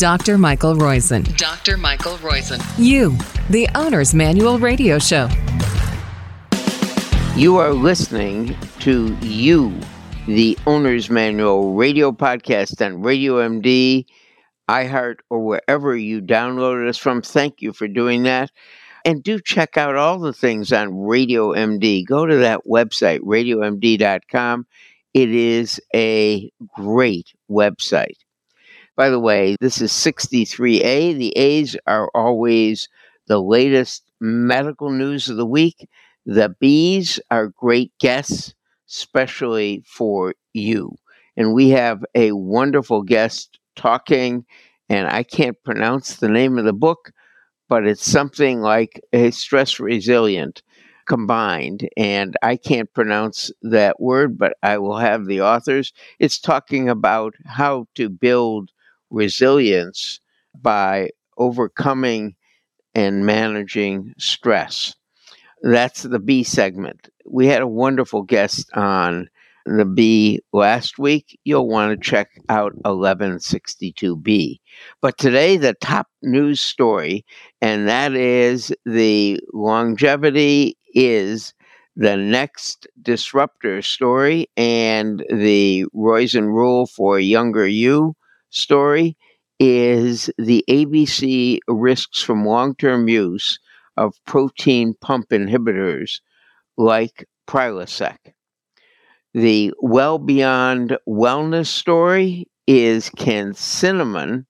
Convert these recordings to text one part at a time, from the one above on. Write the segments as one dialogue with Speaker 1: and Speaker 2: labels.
Speaker 1: Dr. Michael Roizen.
Speaker 2: Dr. Michael Roizen.
Speaker 1: You, the Owner's Manual Radio Show.
Speaker 3: You are listening to You, the Owner's Manual radio podcast on Radio MD, iHeart, or wherever you downloaded us from. Thank you for doing that. And do check out all the things on Radio MD. Go to that website, radiomd.com. It is a great website. By the way, this is 63A. The A's are always the latest medical news of the week. The B's are great guests, especially for you. And we have a wonderful guest talking, and I can't pronounce the name of the book, but it's something like a stress resilient combined. And I can't pronounce that word, but I will have the authors. It's talking about how to build resilience by overcoming and managing stress. That's the B segment. We had a wonderful guest on the B last week. You'll want to check out 1162B. But today, the top news story, and that is the longevity is the next disruptor story and the Roizen rule for younger you story is the ABC risks from long term use of protein pump inhibitors like Prilosec. The well beyond wellness story is can cinnamon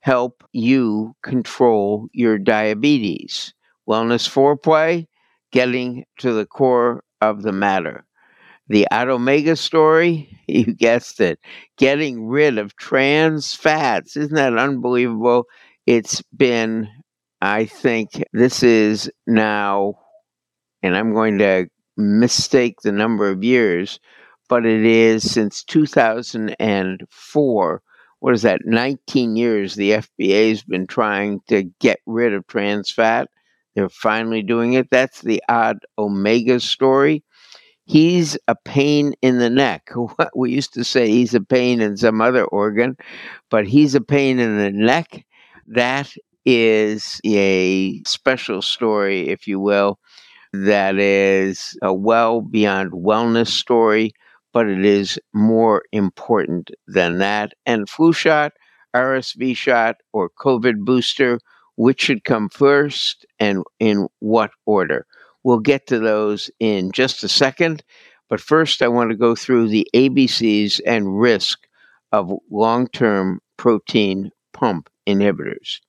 Speaker 3: help you control your diabetes? Wellness foreplay, getting to the core of the matter. The odd Omega story, you guessed it, getting rid of trans fats. Isn't that unbelievable? It's been, I think, this is now, and I'm going to mistake the number of years, but it is since 2004. What is that? 19 years the FDA has been trying to get rid of trans fat. They're finally doing it. That's the odd omega story. He's a pain in the neck. We used to say he's a pain in some other organ, but he's a pain in the neck. That is a special story, if you will, that is a well beyond wellness story, but it is more important than that. And flu shot, RSV shot, or COVID booster, which should come first and in what order? We'll get to those in just a second. But first, I want to go through the ABCs and risk of long term protein pump inhibitors.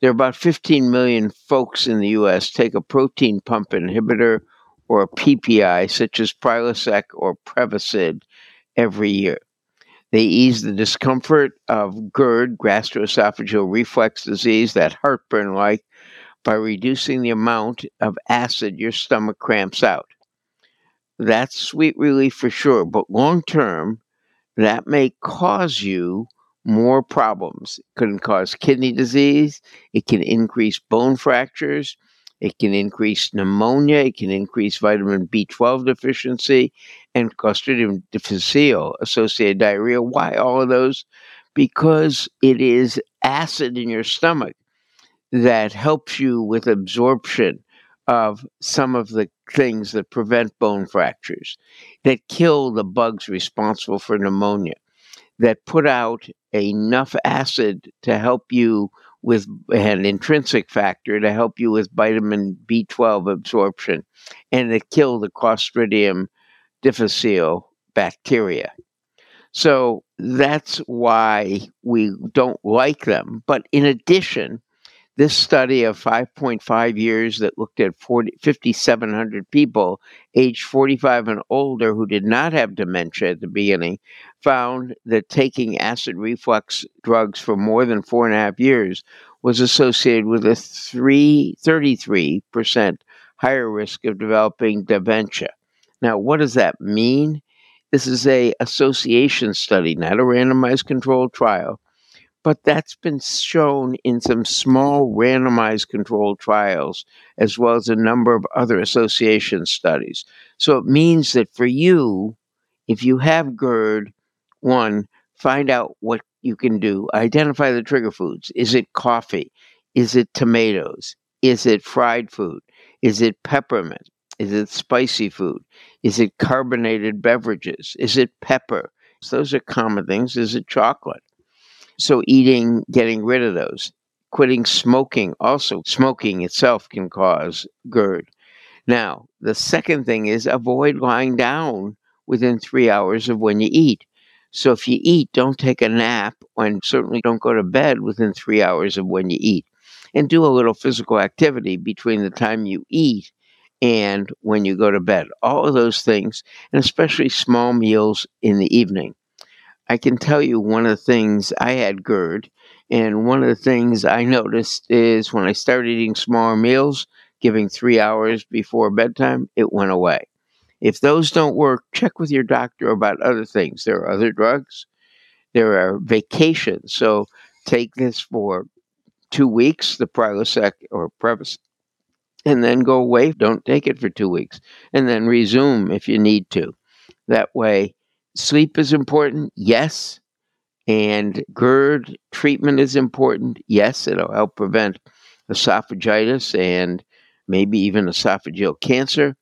Speaker 3: There are about 15 million folks in the US take a protein pump inhibitor or a PPI, such as Prilosec or Prevacid, every year. They ease the discomfort of GERD, gastroesophageal reflux disease, that heartburn like, by reducing the amount of acid your stomach cramps out. That's sweet relief for sure, but long term, that may cause you more problems. It can cause kidney disease, it can increase bone fractures, it can increase pneumonia, it can increase vitamin B12 deficiency, and Clostridium difficile associated diarrhea. Why all of those? Because it is acid in your stomach that helps you with absorption of some of the things that prevent bone fractures, that kill the bugs responsible for pneumonia, that put out enough acid to help you with an intrinsic factor to help you with vitamin B12 absorption, and that kill the Clostridium difficile bacteria. So that's why we don't like them. But in addition, this study of 5.5 years that looked at 5,700 people aged 45 and older who did not have dementia at the beginning found that taking acid reflux drugs for more than four and a half years was associated with a three, 33% higher risk of developing dementia. Now, what does that mean? This is a association study, not a randomized controlled trial but that's been shown in some small randomized controlled trials, as well as a number of other association studies. So it means that for you, if you have GERD, one, find out what you can do identify the trigger foods. Is it coffee? Is it tomatoes? Is it fried food? Is it peppermint? Is it spicy food? Is it carbonated beverages? Is it pepper? So those are common things. Is it chocolate? So eating, getting rid of those. Quitting smoking also. Smoking itself can cause GERD. Now, the second thing is avoid lying down within three hours of when you eat. So if you eat, don't take a nap and certainly don't go to bed within three hours of when you eat. And do a little physical activity between the time you eat and when you go to bed. All of those things, and especially small meals in the evening. I can tell you one of the things I had GERD, and one of the things I noticed is when I started eating smaller meals, giving three hours before bedtime, it went away. If those don't work, check with your doctor about other things. There are other drugs, there are vacations. So take this for two weeks, the Prilosec or Prevacid, and then go away. Don't take it for two weeks, and then resume if you need to. That way, sleep is important, yes, and GERD treatment is important, yes. It'll help prevent esophagitis and maybe even esophageal cancer.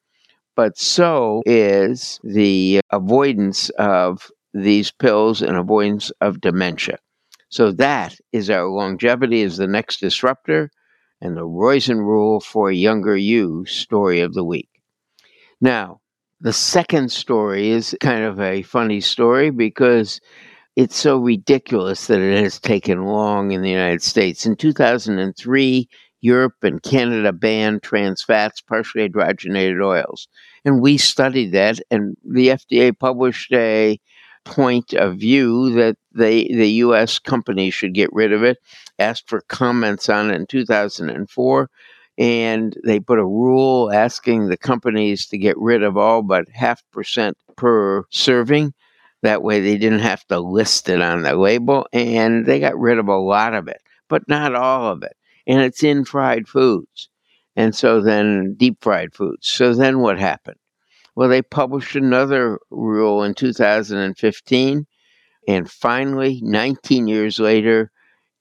Speaker 3: But so is the avoidance of these pills and avoidance of dementia. So that is our longevity is the next disruptor and the Roizen rule for younger you story of the week. Now, the second story is kind of a funny story because it's so ridiculous that it has taken long in the United States. In 2003, Europe and Canada banned trans fats, partially hydrogenated oils. And we studied that, and the FDA published a point of view that they, the U.S. companies should get rid of it, asked for comments on it in 2004, and they put a rule asking the companies to get rid of all but half percent per serving. That way they didn't have to list it on the label, and they got rid of a lot of it, but not all of it. And it's in fried foods. And so then deep fried foods. So then what happened? Well, they published another rule in 2015. And finally, 19 years later,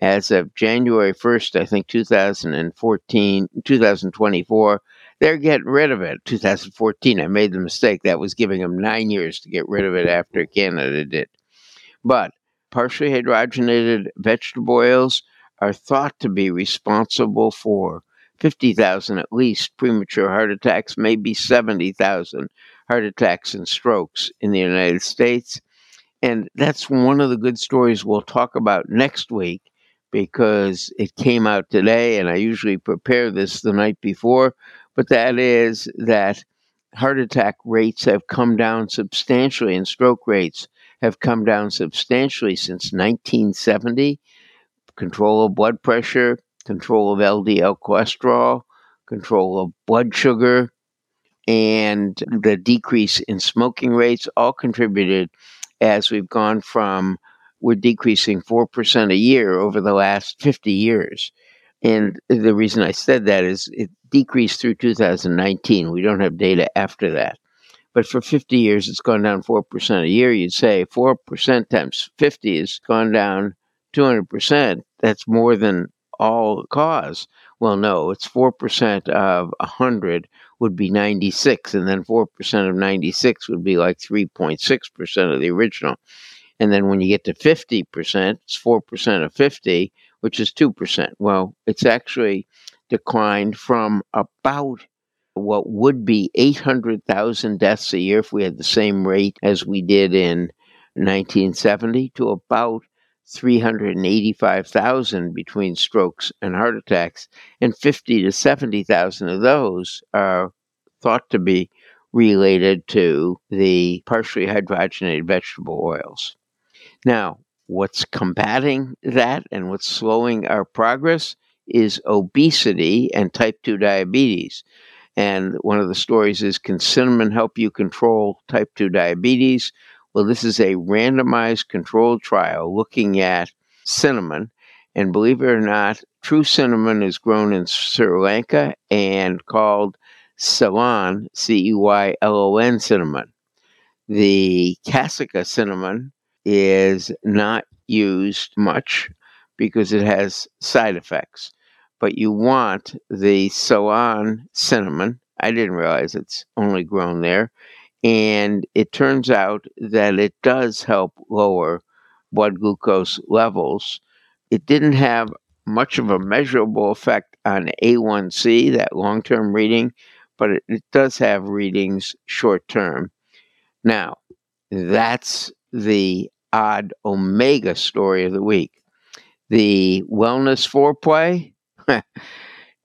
Speaker 3: as of January 1st, I think 2014, 2024, they're getting rid of it. 2014, I made the mistake. That was giving them nine years to get rid of it after Canada did. But partially hydrogenated vegetable oils are thought to be responsible for 50,000 at least premature heart attacks, maybe 70,000 heart attacks and strokes in the United States. And that's one of the good stories we'll talk about next week because it came out today, and I usually prepare this the night before. But that is that heart attack rates have come down substantially, and stroke rates have come down substantially since 1970. Control of blood pressure, control of LDL cholesterol, control of blood sugar, and the decrease in smoking rates all contributed as we've gone from we're decreasing 4% a year over the last 50 years. And the reason I said that is it decreased through 2019. We don't have data after that. But for 50 years, it's gone down 4% a year. You'd say 4% times 50 has gone down 200%. That's more than all cause. Well, no, it's 4% of 100 would be 96, and then 4% of 96 would be like 3.6% of the original. And then when you get to 50%, it's 4% of 50, which is 2%. Well, it's actually declined from about what would be 800,000 deaths a year if we had the same rate as we did in 1970 to about 385,000 between strokes and heart attacks, and 50 to 70,000 of those are thought to be related to the partially hydrogenated vegetable oils. Now, what's combating that and what's slowing our progress is obesity and type 2 diabetes. And one of the stories is Can cinnamon help you control type 2 diabetes? Well, this is a randomized controlled trial looking at cinnamon. And believe it or not, true cinnamon is grown in Sri Lanka and called Ceylon, C E Y L O N cinnamon. The Cassica cinnamon is not used much because it has side effects. But you want the Ceylon cinnamon. I didn't realize it's only grown there. And it turns out that it does help lower blood glucose levels. It didn't have much of a measurable effect on A1C, that long term reading, but it, it does have readings short term. Now, that's the odd omega story of the week. The wellness foreplay,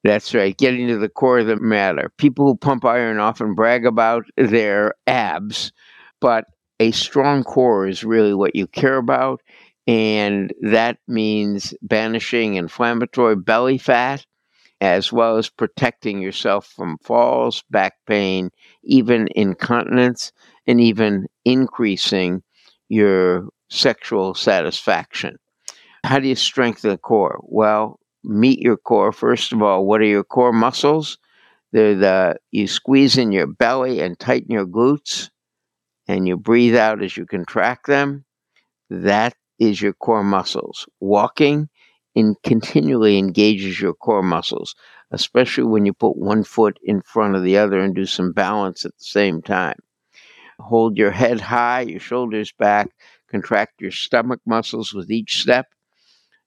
Speaker 3: that's right, getting to the core of the matter. People who pump iron often brag about their abs, but a strong core is really what you care about. And that means banishing inflammatory belly fat, as well as protecting yourself from falls, back pain, even incontinence, and even increasing your sexual satisfaction. How do you strengthen the core? Well, meet your core. First of all, what are your core muscles? They're the you squeeze in your belly and tighten your glutes, and you breathe out as you contract them. That is your core muscles. Walking and continually engages your core muscles, especially when you put one foot in front of the other and do some balance at the same time. Hold your head high, your shoulders back, contract your stomach muscles with each step.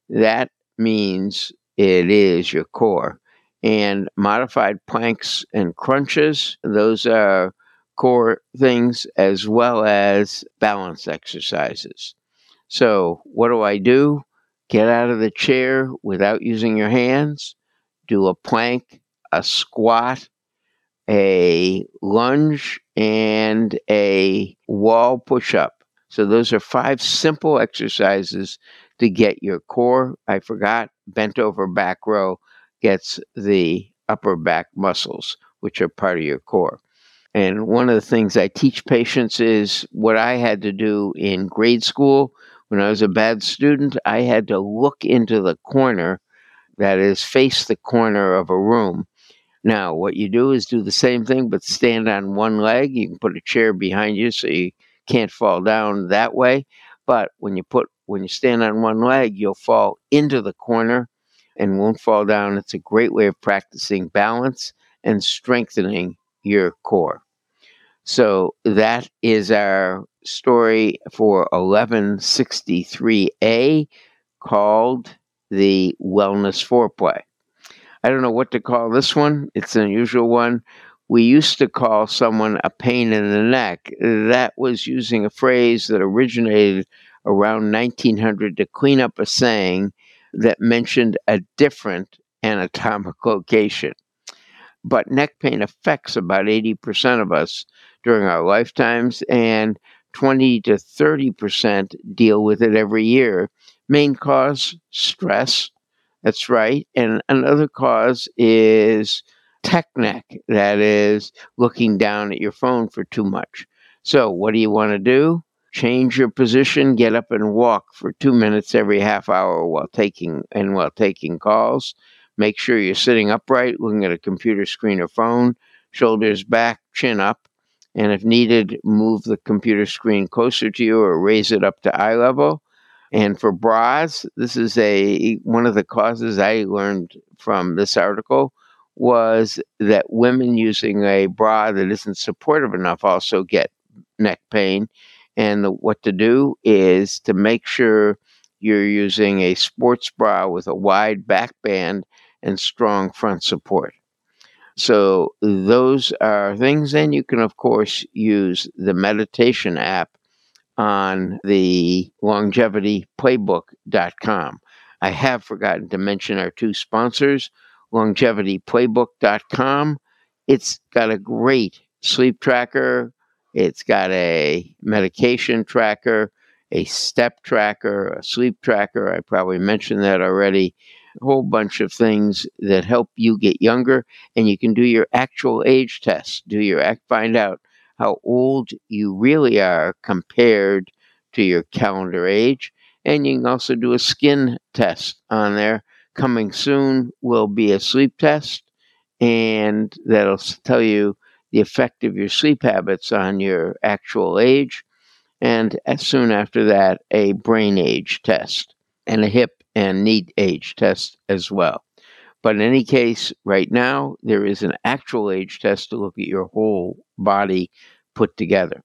Speaker 3: That means it is your core. And modified planks and crunches, those are core things as well as balance exercises. So, what do I do? Get out of the chair without using your hands, do a plank, a squat, a lunge, and a wall push up. So, those are five simple exercises to get your core. I forgot, bent over back row gets the upper back muscles, which are part of your core. And one of the things I teach patients is what I had to do in grade school when I was a bad student. I had to look into the corner, that is, face the corner of a room. Now, what you do is do the same thing, but stand on one leg. You can put a chair behind you so you can't fall down that way. But when you put when you stand on one leg, you'll fall into the corner and won't fall down. It's a great way of practicing balance and strengthening your core. So that is our story for 1163A called the Wellness Foreplay. I don't know what to call this one. It's an unusual one. We used to call someone a pain in the neck. That was using a phrase that originated around 1900 to clean up a saying that mentioned a different anatomic location. But neck pain affects about 80% of us during our lifetimes, and 20 to 30% deal with it every year. Main cause stress. That's right. And another cause is tech neck, that is looking down at your phone for too much. So, what do you want to do? Change your position, get up and walk for two minutes every half hour while taking and while taking calls. Make sure you're sitting upright, looking at a computer screen or phone, shoulders back, chin up, and if needed, move the computer screen closer to you or raise it up to eye level. And for bras, this is a one of the causes I learned from this article was that women using a bra that isn't supportive enough also get neck pain and the, what to do is to make sure you're using a sports bra with a wide back band and strong front support. So those are things. And you can, of course, use the meditation app on the longevityplaybook.com. I have forgotten to mention our two sponsors, longevityplaybook.com. It's got a great sleep tracker, it's got a medication tracker, a step tracker, a sleep tracker. I probably mentioned that already. A whole bunch of things that help you get younger, and you can do your actual age test. Do your act, find out how old you really are compared to your calendar age, and you can also do a skin test on there. Coming soon will be a sleep test, and that'll tell you the effect of your sleep habits on your actual age. and soon after that, a brain age test and a hip and knee age test as well. But in any case, right now, there is an actual age test to look at your whole body put together.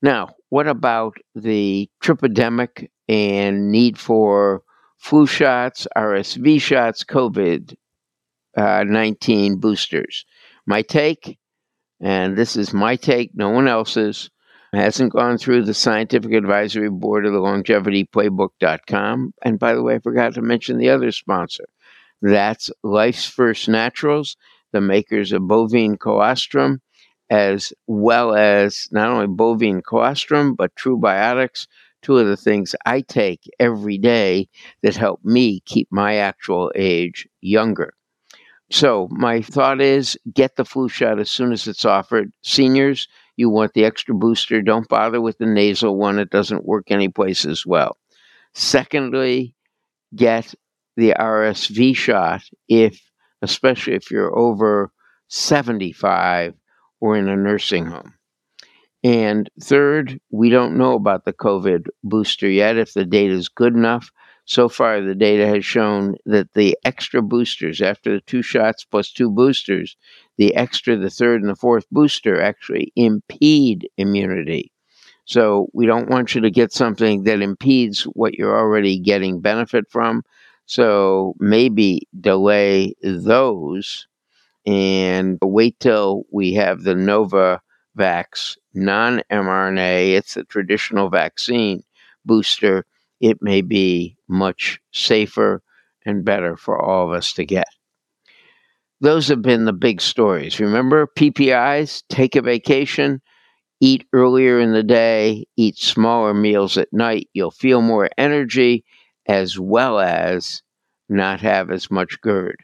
Speaker 3: Now, what about the tripidemic and need for flu shots, RSV shots, COVID uh, 19 boosters? My take, and this is my take, no one else's, hasn't gone through the scientific advisory board of the longevityplaybook.com. And by the way, I forgot to mention the other sponsor. That's Life's First Naturals, the makers of bovine colostrum, as well as not only bovine colostrum, but True Biotics, two of the things I take every day that help me keep my actual age younger. So, my thought is get the flu shot as soon as it's offered. Seniors, you want the extra booster. Don't bother with the nasal one, it doesn't work anyplace as well. Secondly, get the RSV shot if, especially if you're over 75 or in a nursing home. And third, we don't know about the COVID booster yet. If the data is good enough, so far the data has shown that the extra boosters, after the two shots plus two boosters, the extra, the third, and the fourth booster actually impede immunity. So we don't want you to get something that impedes what you're already getting benefit from. So maybe delay those and wait till we have the Novavax non mRNA. It's a traditional vaccine booster it may be much safer and better for all of us to get. Those have been the big stories. Remember, PPIs, take a vacation, eat earlier in the day, eat smaller meals at night. You'll feel more energy as well as not have as much GERD.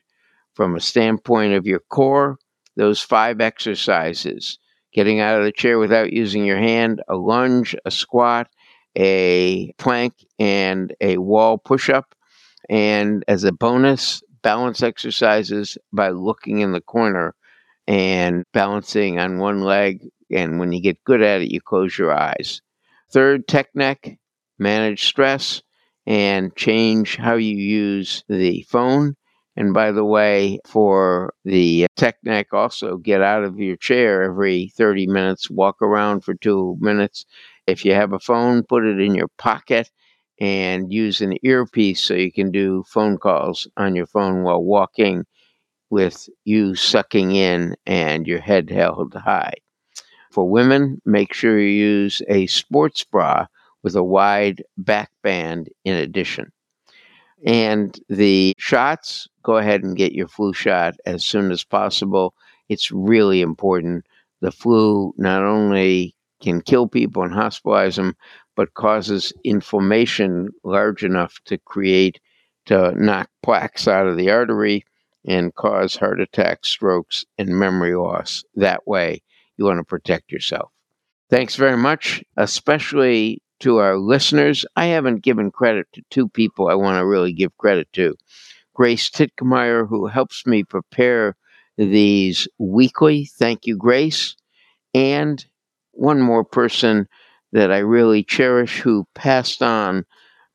Speaker 3: From a standpoint of your core, those five exercises getting out of the chair without using your hand, a lunge, a squat, a plank and a wall push up. And as a bonus, balance exercises by looking in the corner and balancing on one leg. And when you get good at it, you close your eyes. Third, tech neck, manage stress and change how you use the phone. And by the way, for the tech neck, also get out of your chair every 30 minutes, walk around for two minutes, if you have a phone, put it in your pocket and use an earpiece so you can do phone calls on your phone while walking with you sucking in and your head held high. For women, make sure you use a sports bra with a wide back band in addition. And the shots, go ahead and get your flu shot as soon as possible. It's really important. The flu not only can kill people and hospitalize them, but causes inflammation large enough to create, to knock plaques out of the artery and cause heart attacks, strokes, and memory loss. That way, you want to protect yourself. Thanks very much, especially to our listeners. I haven't given credit to two people I want to really give credit to. Grace Titkemeyer, who helps me prepare these weekly. Thank you, Grace. And one more person that I really cherish who passed on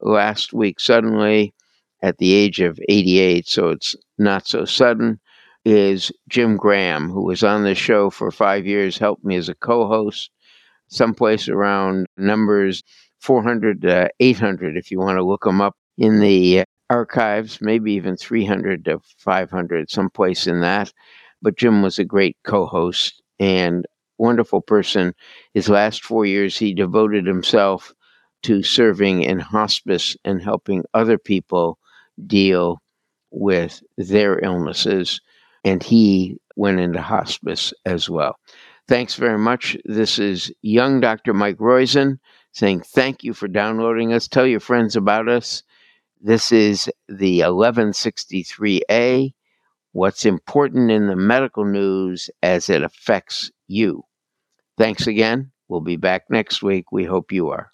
Speaker 3: last week suddenly at the age of 88, so it's not so sudden, is Jim Graham, who was on the show for five years, helped me as a co host, someplace around numbers 400 to 800, if you want to look them up in the archives, maybe even 300 to 500, someplace in that. But Jim was a great co host, and wonderful person. His last four years, he devoted himself to serving in hospice and helping other people deal with their illnesses. And he went into hospice as well. Thanks very much. This is young Dr. Mike Roizen saying thank you for downloading us. Tell your friends about us. This is the 1163A What's important in the medical news as it affects you. Thanks again. We'll be back next week. We hope you are.